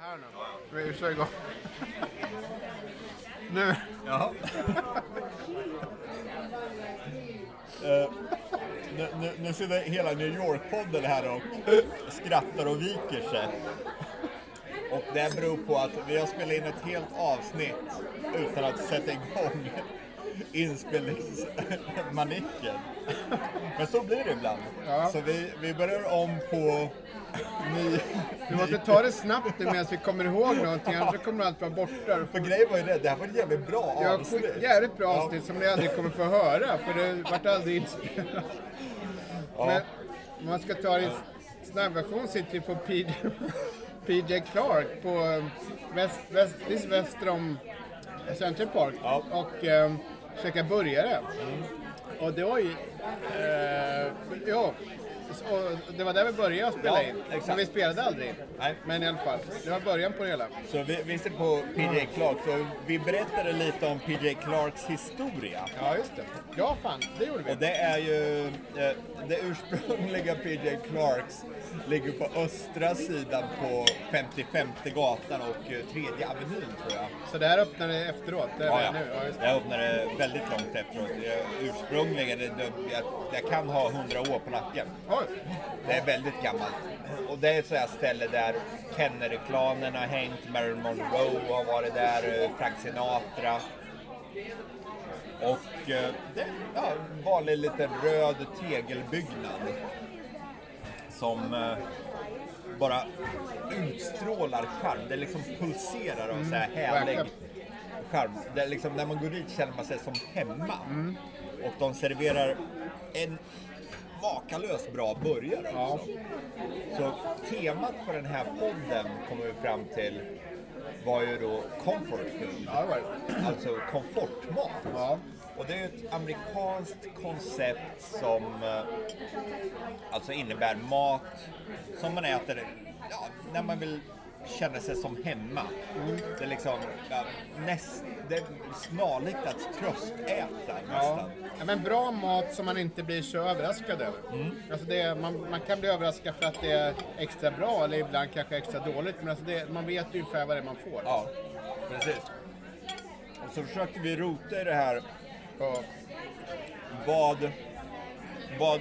Här nu. Vi kör igång. Nu. Ja. Nu, nu, nu sitter hela New York-podden här och skrattar och viker sig. Och det beror på att vi har spelat in ett helt avsnitt utan att sätta igång inspelningsmanicken. Men så blir det ibland. Ja. Så vi, vi börjar om på ny... Vi måste ta det snabbt medan vi kommer ihåg någonting, annars kommer allt vara borta. För grejen var ju det, det här var ett jävligt bra avsnitt. fått jävligt bra avsnitt som ni aldrig kommer få höra, för det vart aldrig inspelat. Men om man ska ta det i snabbversion sitter vi på PJ, PJ Clark på eh, väst, väst, precis väster om Central Park Ja. och eh, käkar burgare. Och det var ju... Eh, ja, och det var där vi började spela Ja, in. exakt. Men vi spelade aldrig. Nej. Men i alla fall, det var början på det hela. Så vi, vi ser på PJ Clark, så vi berättade lite om PJ Clarks historia. Ja, just det. Ja, fan, det gjorde vi. Och det är ju, eh, det ursprungliga PJ Clarks ligger på östra sidan på 55 gatan och eh, tredje avenyn tror jag. Så det här öppnade efteråt? Det är Ja, ja. nu? Ja, just det. Öppnade väldigt långt efteråt. Ursprungligen, jag, jag kan ha 100 år på nacken. Oj! Det är väldigt gammalt. Och det är ett sådant ställe där Kennedy-klanen har hängt, Marilyn Monroe har varit där, eh, Frank Sinatra. Och eh, det är ja, en vanlig liten röd tegelbyggnad. Som eh, bara utstrålar charm. Det liksom pulserar av så här härlig charm. Det liksom, när man går dit känner man sig som hemma. Och de serverar en makalöst bra burgare Ja. också. Så temat för den här podden kommer vi fram till var ju då comfort food. Alltså komfortmat. Ja. Och det är ett amerikanskt koncept som eh, alltså innebär mat som man äter ja, när man vill känna sig som hemma. Det är liksom ja, näst, det är snarlikt att tröstäta Ja. nästan. ja, men bra mat som man inte blir så överraskad över. Alltså det, man, man kan bli överraskad för att det är extra bra eller ibland kanske extra dåligt. Men alltså det, man vet ju ungefär vad det är man får. Ja, precis. Och så försökte vi rota i det här Ja. vad, vad,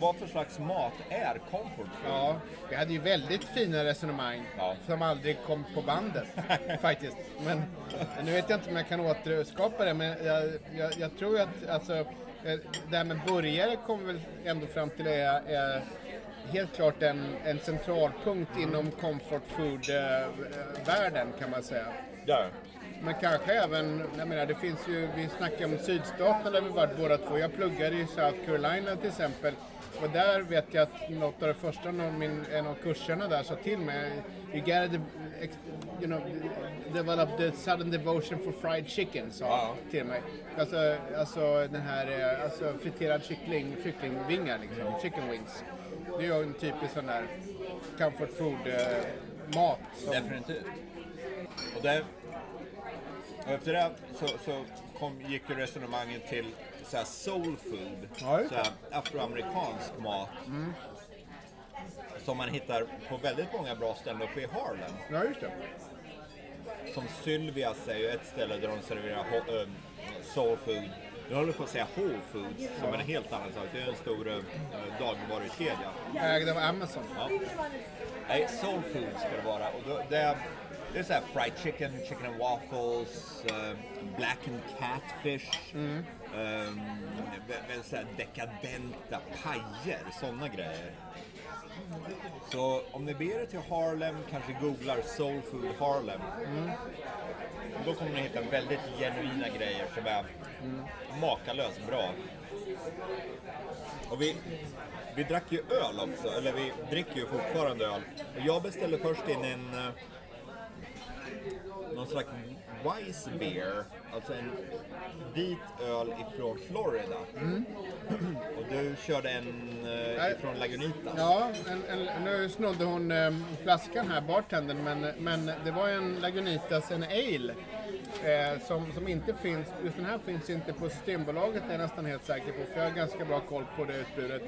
vad för slags mat är comfort food? Ja, vi hade ju väldigt fina resonemang Ja. som aldrig kom på bandet faktiskt. Men nu vet jag inte om jag kan återskapa det, men jag, jag, jag tror att alltså, eh, det här med burgare kommer väl ändå fram till är, är helt klart en, en centralpunkt inom comfort food-världen kan man säga. Där. Men kanske även, jag menar det finns ju, vi snackar om sydstaterna där vi varit båda två. Jag pluggade i South Carolina till exempel. Och där vet jag att något av det första, någon, min, en av kurserna där sa till mig, you gotta you know, develop the sudden devotion for fried chicken, sa Ja. till mig. Alltså, alltså den här, eh, alltså friterad kyckling, kycklingvingar liksom, chicken wings. Det är ju en typisk sån där comfort food eh, mat. Som, Definitivt. Och, det, och efter det så, så kom, gick ju resonemanget till så här soul food, Ja, så här afroamerikansk mat. Som man hittar på väldigt många bra ställen uppe i Harlem. ja, just det. Som Sylvias är ju ett ställe där de serverar ähm, soul food. Jag håller på att säga Whole Foods som är en helt annan sak. Det är en stor äh, dagligvarukedja. Ägd av Amazon. Ja. Nej, soul food ska det vara. Och då, det, det är så här fried chicken, chicken and waffles, um, uh, black and catfish. Mm. så här dekadenta pajer, sådana grejer. Så om ni ber er till Harlem, kanske googlar soul food Harlem. Mm. Då kommer ni hitta väldigt genuina grejer som är makalöst bra. Och vi, vi drack ju öl också, eller vi dricker ju fortfarande öl. Och jag beställde först in en, eh, någon slags Weiss beer, alltså en vit öl ifrån Florida. Och du körde en eh, ifrån Lagunitas. Ja, en, en, nu snodde hon eh, flaskan här, bartendern, men, men det var en Lagunitas, en ale. Eh, som, som inte finns, just den här finns inte på Systembolaget är jag nästan helt säker på, för jag har ganska bra koll på det utbudet.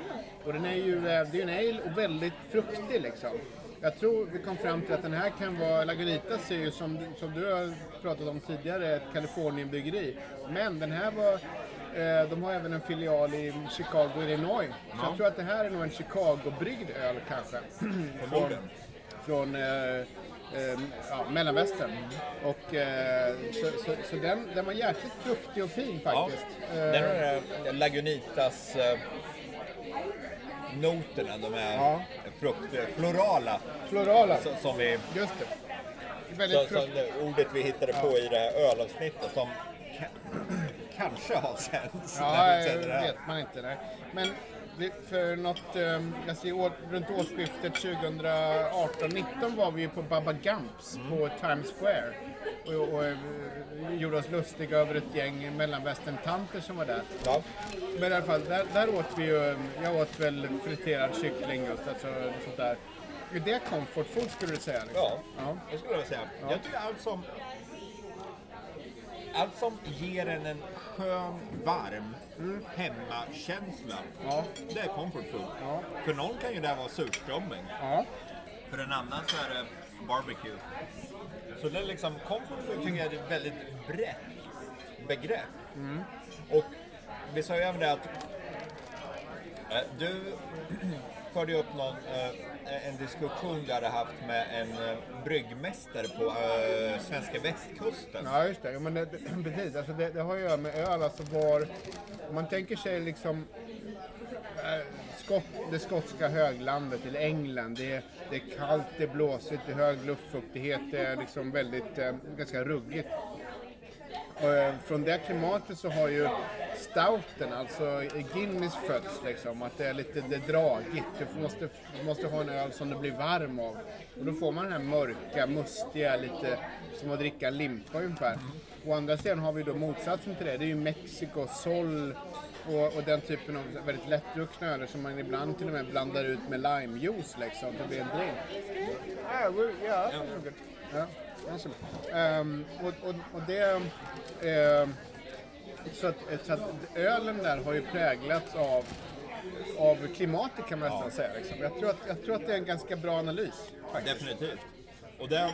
Och den är ju, eh, det är ju en ale och väldigt fruktig liksom. Jag tror vi kom fram till att den här kan vara, Lagunitas är ju som, som du har pratat om tidigare, ett Kalifornienbryggeri. Men den här var Eh, de har även en filial i Chicago, Illinois. Så jag tror att det här är nog en Chicago-bryggd öl kanske. från från eh, eh, ja, mellanvästern. Och, eh, så så, så den, den var jäkligt fruktig och fin Ja, faktiskt. den Eh, den här Lagunitas eh, noterna, de är Ja. frukt, florala, florala. så, som vi Just det. Väldigt så frukt. det ordet vi hittade på i det här ölavsnittet som ka- kanske har sänds Ja, när vi det här. vet man inte. Nej. Men för något, eh, jag ser år, runt årsskiftet 2018-19 var vi ju på Baba Gumps Mm. på Times Square. Och, och eh, gjorde oss lustiga över ett gäng mellanvästern-tanter som var där. Ja. Men i alla fall, där, där åt vi ju, jag åt väl friterad kyckling just, alltså sånt där. Är det comfort food skulle du säga? Liksom? Ja, ja. det skulle jag säga. Jag tycker allt som allt som ger en en skön, varm hemmakänsla, Ja. det är comfort food. Ja. För någon kan ju det vara surströmming. ja. För en annan så är det barbecue. Så det är liksom, comfort food tycker jag är ett väldigt brett begrepp. Och vi sa ju även det att eh, du förde upp någon, eh, Eh, en diskussion jag hade haft med en eh, bryggmästare på äh, svenska västkusten. Ja, just det. Men det, det, precis. Alltså det, det har ju att göra med öl. Alltså var, om man tänker sig liksom äh, skott, det skotska höglandet eller England. Det, är- det är kallt, det är blåsigt, det är hög luftfuktighet. Det är liksom väldigt, äh, ganska ruggigt. Och, från det klimatet så har ju stouten, alltså Guinness fötts liksom. Att det är lite det är dragigt. Du måste, du måste ha en öl som du blir varm av. Och då får man den här mörka, mustiga, lite som att dricka en limpa ungefär. Å andra sidan har vi då motsatsen till det. Det är ju Mexiko, Sol och, och den typen av väldigt lättdruckna öler som man ibland till och med blandar ut med limejuice liksom. Det blir en drink. Ah. Ja, awesome. Ehm, och, och, och det... ehm, så, att, så att ölen där har ju präglats av, av klimatet kan man nästan säga. Liksom. Jag, tror att, jag tror att det är en ganska bra analys. Faktiskt. Definitivt. Och där,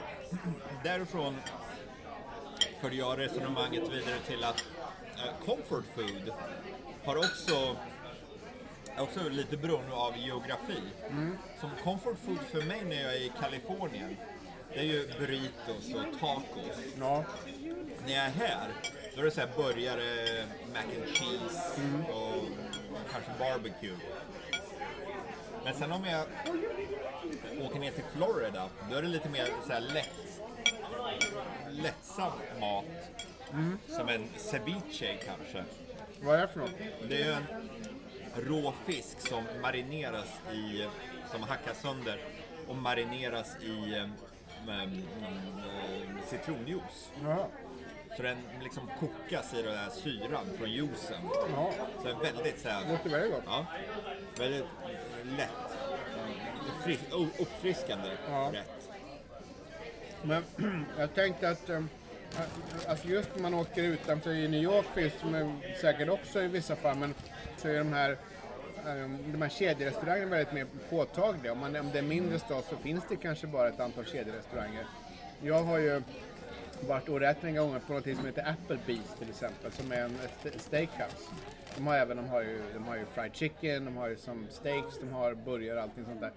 därifrån förde jag resonemanget vidare till att eh, comfort food har också, också lite beroende av geografi. Som comfort food för mig när jag är i Kalifornien, det är ju burritos och tacos. Ja, När jag är här, då är det så här burgare, mac and cheese och kanske barbecue. Men sen om jag åker ner till Florida, då är det lite mer så här lätt, lättsam mat. Som en ceviche kanske. vad är det för något? Det är en rå fisk som marineras i, som hackas sönder och marineras i eh, mm, eh, citronjuice. Ja, Så den liksom kokas i den här syran från juicen. ja. Så det är väldigt så här, låter väldigt gott. ja, väldigt lätt. Fris, uppfriskande Ja. rätt. Men jag tänkte att um, alltså just när man åker utanför i New York finns det säkert också i vissa fall, men så är de här um, de här kedjerestaurangerna väldigt mer påtagliga. Om, man, om det är mindre stad så finns det kanske bara ett antal kedjerestauranger. Jag har ju varit och rätt många gånger på något som heter Applebee's till exempel, som är en ett steakhouse. De har även de har ju, de har ju fried chicken, de har ju som steaks, de har burgare och allting sånt där.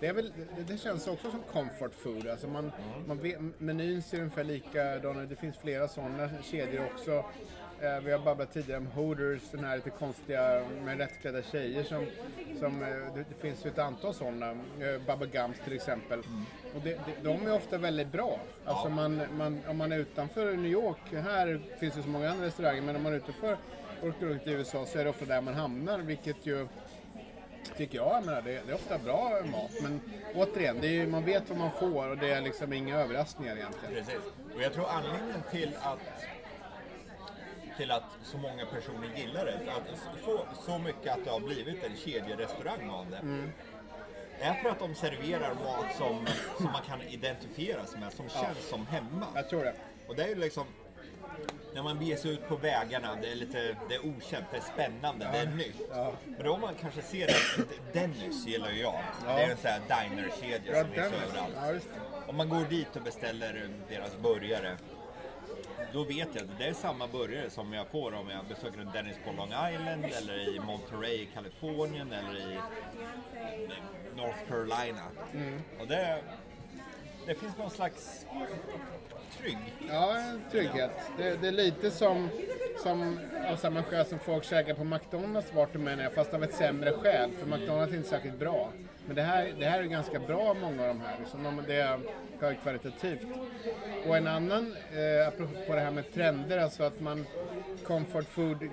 Det, är väl, det, det känns också som comfort food. Alltså man, man vet, menyn ser ungefär likadan ut. Det finns flera sådana kedjor också. Eh, vi har babblat tidigare om Hooters, den här lite konstiga med rättklädda tjejer som, som eh, det, det finns ju ett antal sådana. Eh, Baba Gums till exempel. Och det, det, de är ofta väldigt bra. Alltså man, man, om man är utanför New York, här finns det så många andra restauranger, men om man är utanför åker runt i USA så är det ofta där man hamnar, vilket ju Tycker jag. jag menar, det, det är ofta bra mat. Men återigen, det är, ju- man vet vad man får och det är liksom inga överraskningar egentligen. Precis. Och jag tror anledningen till att till att så många personer gillar det, att så, så mycket att det har blivit en kedjerestaurang av det. är för att de serverar mat som, som man kan identifiera sig med, som känns som hemma. Jag tror det. Och det är ju liksom när man beger sig ut på vägarna, det är lite det är okänt, det är spännande, det är nytt. Ja. Men då om man kanske ser det, Dennis gillar ju jag. Det är en sån här dinerkedja Ja, som finns överallt. ja, det. Om man går dit och beställer deras burgare, då vet jag att det är samma burgare som jag får om jag besöker en Dennis på Long Island eller i Monterey i Kalifornien eller i North Carolina. Mm. Och det, det finns någon slags trygg. Ja, trygghet. Det, det är lite som, som av samma skäl som folk käkar på McDonalds vart de än är, fast av ett sämre skäl. För McDonalds är inte särskilt bra. Men det här, det här är ganska bra, många av de här. Liksom de, det är högkvalitativt. Och en annan, eh, apropå det här med trender, alltså att man comfort food, eh,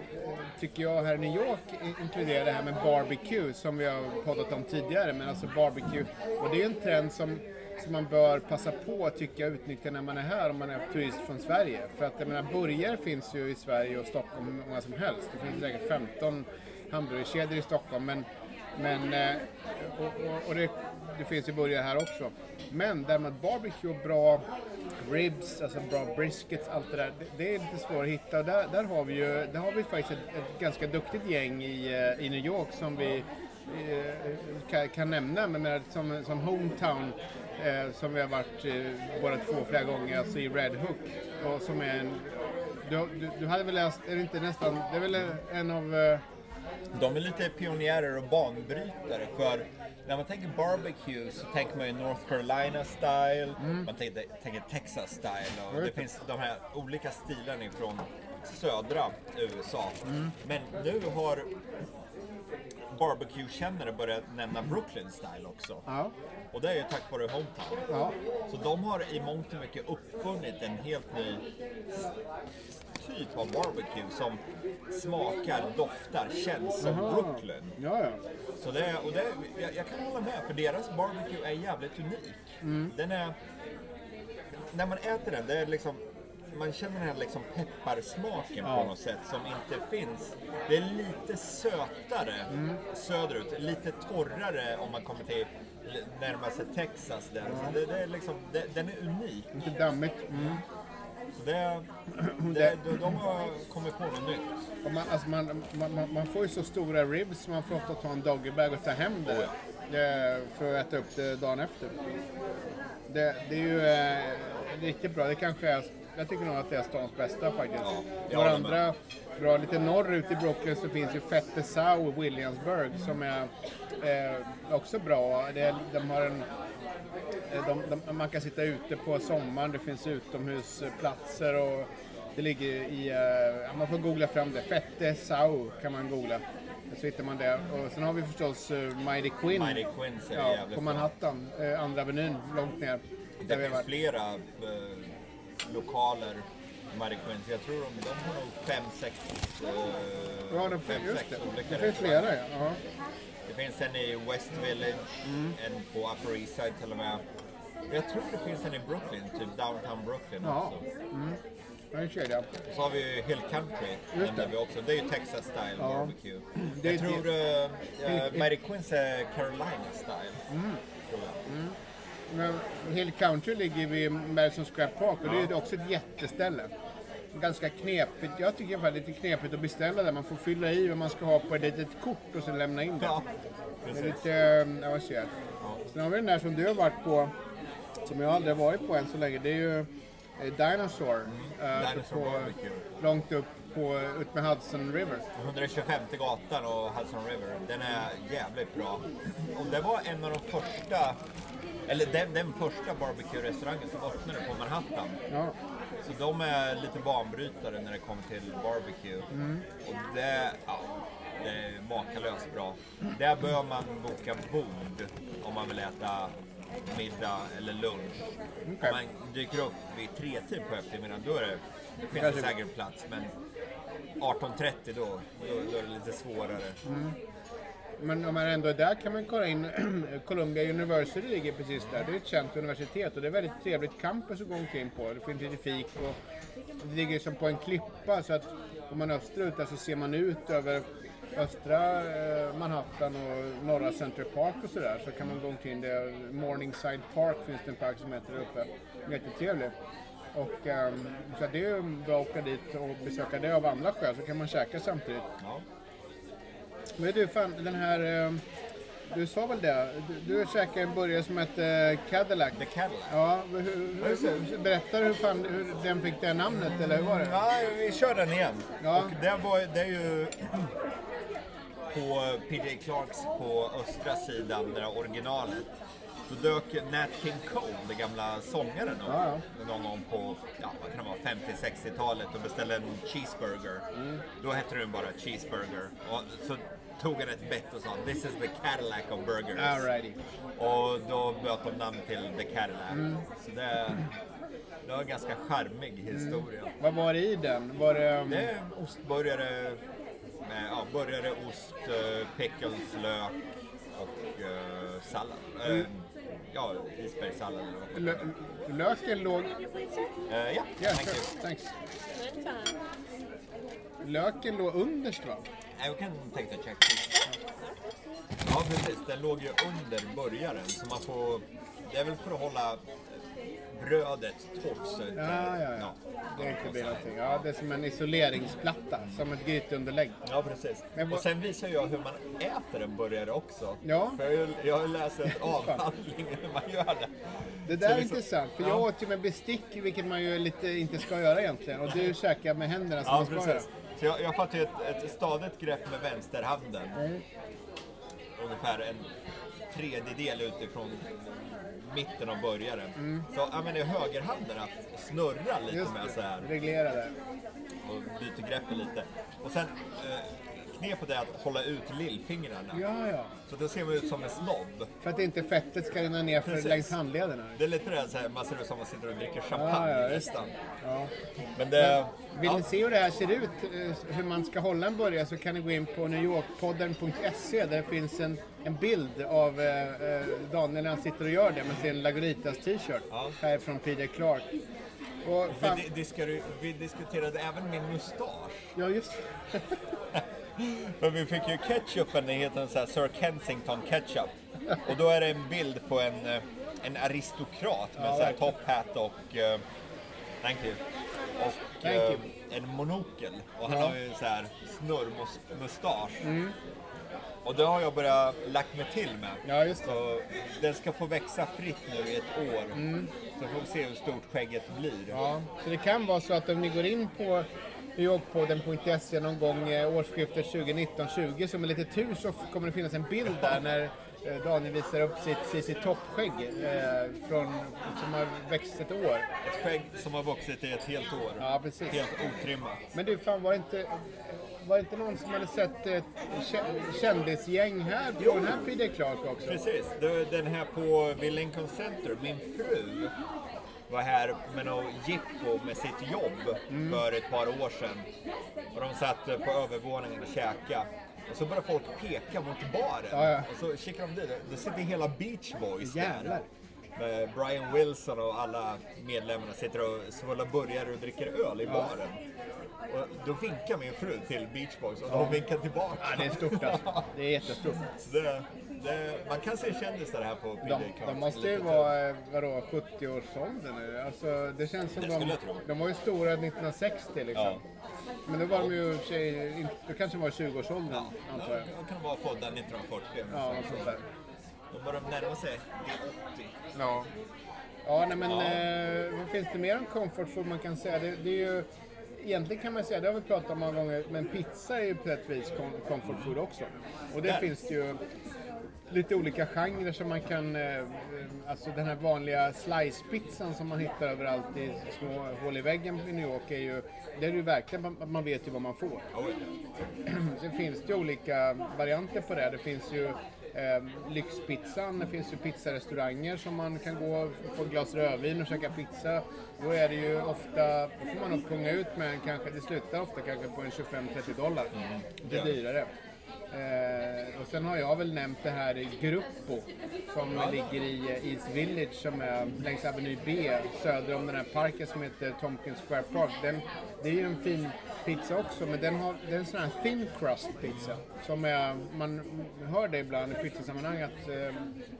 tycker jag här i New York inkluderar det här med barbecue som vi har poddat om tidigare. Men alltså barbecue, och det är en trend som som man bör passa på att tycka utnyttja när man är här om man är turist från Sverige. För att jag menar, burgare finns ju i Sverige och Stockholm hur många som helst. Det finns säkert 15 hamburgerkedjor i Stockholm. Men, men, eh, och, och, och det, det finns ju burgare här också. Men däremot barbecue och bra ribs, alltså bra briskets, allt det där. Det, det är lite svårt att hitta. Och där, där har vi ju där har vi faktiskt ett, ett ganska duktigt gäng i, eh, i New York som vi eh, kan, kan nämna. Men menar, som, som Hometown eh, som vi har varit eh, båda två flera gånger, alltså i Red Hook. Och som är en, du, du, du hade väl läst, är det inte nästan, det är väl en av eh, de är lite pionjärer och banbrytare för när man tänker barbecue så tänker man ju North Carolina style, man tänker, tänker Texas style och det finns de här olika stilarna ifrån södra USA. Men nu har barbecue-kännare börjat nämna Brooklyn style också. ja, Och det är ju tack vare Hometown. ja, Så de har i mångt och mycket uppfunnit en helt ny typ av barbecue som smakar, doftar, känns som Brooklyn. ja, ja. Så det, och det, jag, jag kan hålla med, för deras barbecue är jävligt unik. Den är... När man äter den, det är liksom... Man känner den här liksom pepparsmaken Ja. på något sätt som inte finns. Det är lite sötare söderut, lite torrare om man kommer till närmare sig Texas där. Så det, det är liksom, det, den är unik. Lite dammigt. Mm. Det, det, de, de har kommit på något nytt. Man, alltså man, man, man, får ju så stora ribs så man får ofta ta en doggybag och ta hem det, Oh det för att äta upp det dagen efter. Det, det är ju eh, riktigt bra. Det kanske är, jag tycker nog att det är stans bästa faktiskt. Ja, Några andra bra, lite norrut i Brooklyn så finns ju Fette Sau i Williamsburg som är eh, också bra. Det de har en De, de, man kan sitta ute på sommaren, det finns utomhusplatser och det ligger i, eh, ja, man får googla fram det, Fette Sau kan man googla. Så hittar man det. Och sen har vi förstås uh, Mighty Quinn Mighty Quinns är ja, på. Manhattan, eh, andra avenyn, långt ner. Det finns flera eh, lokaler Mighty Quinns. Jag tror de, de har nog fem, sex, eh, Ja, det, fem, just sex det. olika Det finns flera ja. ja. Det finns en i West Village, Mm. en på Upper East Side till och med. Jag tror det finns en i Brooklyn, typ downtown Brooklyn Ja. också. Kedja. Så har vi ju Hill Country, Just det. vi också. Det är ju Texas style Ja. barbecue. Det jag tror det- uh, Mighty Quinns är Carolina style. Mm. Tror jag. Men Hill Country ligger vid Madison Square Park och det är också ett jätteställe. Ganska knepigt, jag tycker i alla fall lite knepigt att beställa där. Man får fylla i vad man ska ha på ett litet kort och sen lämna in det. Ja, Det är lite eh, avancerat. Sen har vi den där som du har varit på, som jag aldrig har varit på än så länge. Det är ju eh, Dinosaur. eh, Dinosaur på, Barbecue. långt upp på, ut med Hudson River. 125 gatan och Hudson River. Den är jävligt bra. Och det var en av de första, eller den, den första barbecue-restaurangen som öppnade på Manhattan. Ja. Så de är lite banbrytare när det kommer till barbecue. Och det, ja, det är makalöst bra. Där bör man boka bord om man vill äta middag eller lunch. Okej. Om man dyker upp vid tretid på eftermiddagen, då är det, finns det säkert plats. Men 18.30 då, då, då är det lite svårare. Men om man ändå är där kan man kolla in Columbia University ligger precis där. Det är ett känt universitet och det är väldigt trevligt campus att gå omkring på. Det finns lite fik och det ligger som på en klippa så att om man österut där så ser man ut över östra eh, Manhattan och norra Central Park och sådär. Så kan man gå omkring där. Morningside Park finns det en park som heter där uppe. Jättetrevlig. Och um, så det är bra att åka dit och besöka det av andra skäl så kan man käka samtidigt. Ja. Men du, fan, den här... eh, Du sa väl det? Du, du käkade en burgare som hette Cadillac. The Cadillac. Ja, hur, hur, berätta hur, fan, hur den fick det namnet, eller hur var det? Ja, vi kör den igen. Ja. Och det, var, det är ju på PJ Clarks på östra sidan, det där originalet. Då dök Nat King Cole, den gamla sångaren, upp Ja, någon gång på ja, vad kan det vara, 50-60-talet och beställde en cheeseburger. Mm. Då hette den bara cheeseburger. Och så tog han ett bett och sa “This is the Cadillac of burgers”. Alrighty. Och då bytte de namn till The Cadillac. Mm. Så det, det var en ganska charmig historia. Vad var det i den? Var det... um, Det ostburgare, med, ja, burgare, ost, eh, pickles, lök och eh, sallad. Eh, ja, isbergssallad eller det lö, löken låg... Eh, Ja, Yeah, thank you. sure. Thanks. Löken låg underst va? Jag kan tänka check. Ja, precis. Den låg ju under burgaren så man får... Det är väl för att hålla brödet torrt så att, Ja, ja, ja. Det inte blir någonting. Ja, det är som en isoleringsplatta, som ett grytunderlägg. Ja, precis. Men Och sen visar jag hur man äter en burgare också. Ja. För jag, har ju- jag läst en avhandling hur man gör det. Det där Så är liksom- intressant, för Ja. jag åt ju med bestick, vilket man ju lite inte ska göra egentligen. Och du käkar med händerna som Ja, man ska göra. precis. Så jag, jag fattar ju ett, ett stadigt grepp med vänsterhanden. Mm. Ungefär en tredjedel utifrån mitten av burgaren. Så använder jag högerhanden att snurra lite Mm. Just med så här Reglera det. och byter greppet lite. Och sen eh, knepet är att hålla ut lillfingrarna. Ja, ja. Så då ser man ut som en snobb. För att inte fettet ska rinna ner för längs handlederna. Det är lite det här, så här, man ser ut som man sitter och dricker Ja, champagne ja, just nästan. Ja. Men det... Vill ja. ni se hur det här ser ut, eh, hur man ska hålla en burgare, så kan ni gå in på newyorkpodden.se där det finns en, en bild av eh, eh, Daniel när han sitter och gör det med sin Lagunitas t-shirt. Ja. Här från PJ Clark. Och fan, Vi, vi diskuterade även min mustasch. ja, just För vi fick ju ketchupen, den heter en sån här Sir Kensington ketchup. Och då är det en bild på en, eh, en aristokrat med Ja, så här top hat och... eh, thank you. Och you. en monokel. Och han Ja. har ju så här snurrmustasch. Mm. Och det har jag börjat lagt mig till med. Ja, just det. Så den ska få växa fritt nu i ett år. Så får vi se hur stort skägget blir. Mm. Ja, så det kan vara så att om ni går in på newyorkpodden.se någon gång eh, årsskiftet 2019-20 så med lite tur så kommer det finnas en bild där när eh, Daniel visar upp sitt CC Topp-skägg eh, från, som har växt ett år. Ett skägg som har vuxit i ett helt år. Ja, precis. Helt otrimmat. Men du, fan var det inte, var det inte någon som hade sett ett kä- kändisgäng här på den här PJ Clark också? Precis, den här på vid Lincoln Center, min fru var här med något jippo med sitt jobb Mm. för ett par år sedan. Och de satt på övervåningen och käkade. Och så började folk peka mot baren. Ja, ja. Och så kikar de dit, då sitter hela Beach Boys Jävlar. där. Med Brian Wilson och alla medlemmarna sitter och svullar burgare och dricker öl i baren. Då vinkar min fru till Beach Boys och de vinkar tillbaka. Ja, det är stort alltså. Det är jättestort. Det, det, man kan se kändisar här på PJ De, de måste ju vara, vadå, 70-årsåldern nu. Alltså, det känns som Det de, de var ju stora 1960 liksom. Ja. Men då var de ju i och för sig, då kanske de var i 20-årsåldern, Ja, antar jag. de kan vara födda 1940. Ja, sånt där. Då börjar de närma sig det 80. Ja. Ja, nej men Ja. Eh, vad finns det mer om comfort food man kan säga? Det, det är ju, egentligen kan man säga, det har vi pratat om många gånger, men pizza är ju på ett vis com- comfort food också. Och det Där. finns ju lite olika genrer som man kan, eh, alltså den här vanliga slicepizzan som man hittar överallt i små hål i väggen i New York är ju, det är ju verkligen, man- man vet ju vad man får. Sen finns det ju olika varianter på det. Det finns ju eh, lyxpizzan, det finns ju pizzarestauranger som man kan gå och få ett glas rödvin och käka pizza. Då är det ju ofta, då får man nog punga ut med kanske, det slutar ofta kanske på en 25-30 dollar. Det är dyrare. Eh, och sen har jag väl nämnt det här Gruppo som ligger i eh, East Village som är längs Avenue B söder om den här parken som heter Tompkins Square Park. Den, det är ju en fin pizza också men den har, det är en sån här thin crust pizza. Som är, man hör det ibland i pizzasammanhang att eh,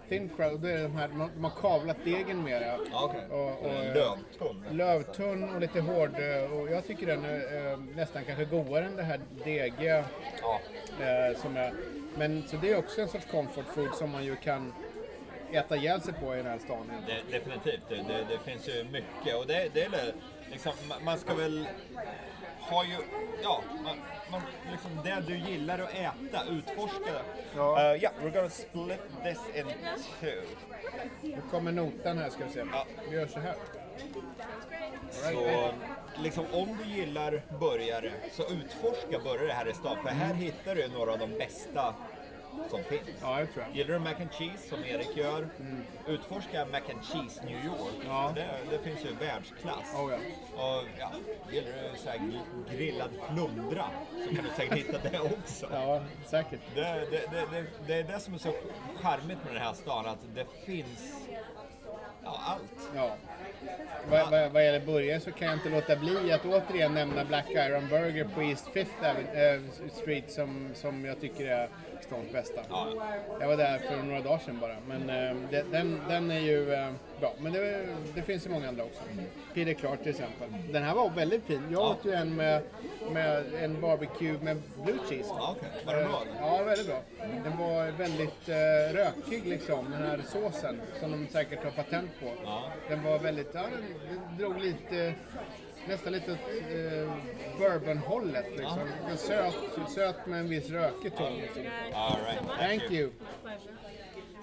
thin crust, det är de här, de har kavlat degen. Ja, okej. Och- och, eh, Lövtunn. Lövtunn och lite hård eh, och jag tycker den är eh, nästan kanske godare än det här degiga Ja. Eh, som är, men så det är också en sorts comfort food som man ju kan äta ihjäl sig på i den här stan. Det, definitivt, det, det, det finns ju mycket och det, det är liksom, ma- man ska väl ha ju, ja, man, man, liksom det du gillar att äta, utforska det. Ja. Uh, yeah, we're gonna split this in two. Nu kommer notan här ska vi se. Ja. Vi gör så här. Så liksom om du gillar burgare så utforska burgare här i stan för här hittar du några av de bästa som finns. Ja, det tror jag. Gillar du mac and cheese som Erik gör, utforska mac and cheese New York. Ja. Det, det finns ju världsklass. Oh, ja. Och ja, gillar du så grillad flundra så kan du säkert hitta det också. Ja, säkert. Det, det, det är det som är så charmigt med den här stan, att det finns ja, allt. Ja. Vad, vad, vad gäller burgare så kan jag inte låta bli att återigen nämna Black Iron Burger på East Fifth Avenue, äh, Street som, som jag tycker är stans bästa. Ja. Jag var där för några dagar sedan bara. Men eh, det, den, den är ju eh, bra. Men det, det finns ju många andra också. Peter Clark till exempel. Den här var väldigt fin. Jag Ja. åt ju en med, med en barbecue med blue cheese. Ja, okej. Var den bra? Eh, Ja, väldigt bra. Den var väldigt eh, rökig liksom, den här såsen som de säkert har patent på. Ja. Den var väldigt, ja, den drog lite, nästan lite åt eh, bourbonhållet liksom. Den Söt, söt med en viss rökig ton. Liksom. All right. Thank you.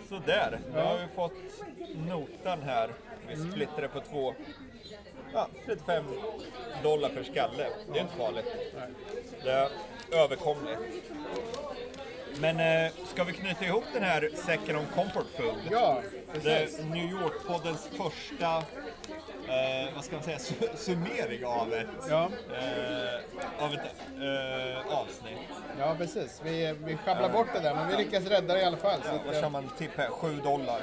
Så där, nu har vi fått notan här. Vi Mm. splittar det på två. Ja, 35 dollar per skalle. Det är inte farligt. Det är överkomligt. Men eh, ska vi knyta ihop den här säcken om comfort food? Ja, Det precis. är New York-poddens första, eh, vad ska man säga, su- summering av ett, Ja. eh, av ett eh, avsnitt. Ja, precis. Vi, vi sjabblar bort det där, men vi lyckas rädda det i alla fall. Så Vad kör man tipp här? 7 dollar?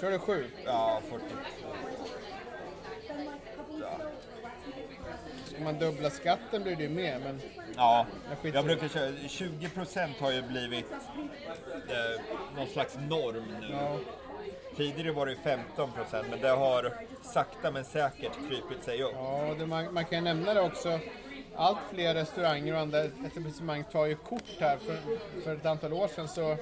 kör du sju? Ja, 40. Ska man dubbla skatten blir det ju mer, men Ja, Jag jag brukar köra, 20% har ju blivit eh, någon slags norm nu. ja. Tidigare var det ju 15% men det har sakta men säkert krypit sig upp. Ja, det, man, man kan nämna det också. Allt fler restauranger och andra etablissemang tar ju kort här. För, för ett antal år sedan så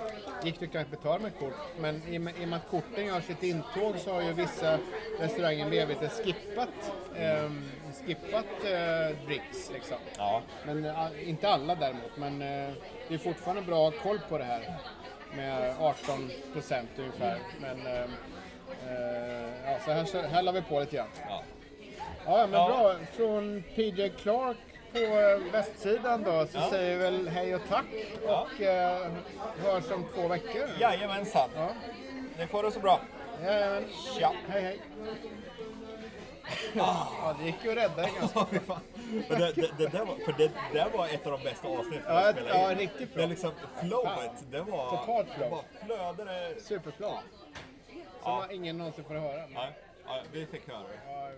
gick det knappt att betala med kort. Men i i och med att korten gör sitt intåg så har ju vissa restauranger blivit skippat, ehm, skippat eh, dricks liksom. Ja, Men eh, inte alla däremot. Men eh, det är fortfarande bra koll på det här. Med 18 procent ungefär. Men eh, eh, ja, så här, här la vi på lite grann. ja. Ja, men Ja. bra. Från PJ Clark på eh, västsidan då så Ja. säger vi väl hej och tack Ja. och eh, hörs om två veckor. Jajamensan. Ja. Ni får det så bra. Jajamän. Tja. Hej hej. Ja, det gick ju att rädda ganska. Och det, det, det, där var, för det där var ett av de bästa avsnitten Ja, jag ja, riktigt bra. Det liksom flowet, det var... Totalt flow. Bara flödade. Superflow. Som Ja. ingen någonsin får höra. Men, Ja, ja, vi fick höra det. ja,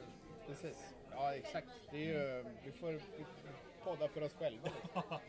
precis. Ja, exakt. Det är ju, vi får podda för oss själva.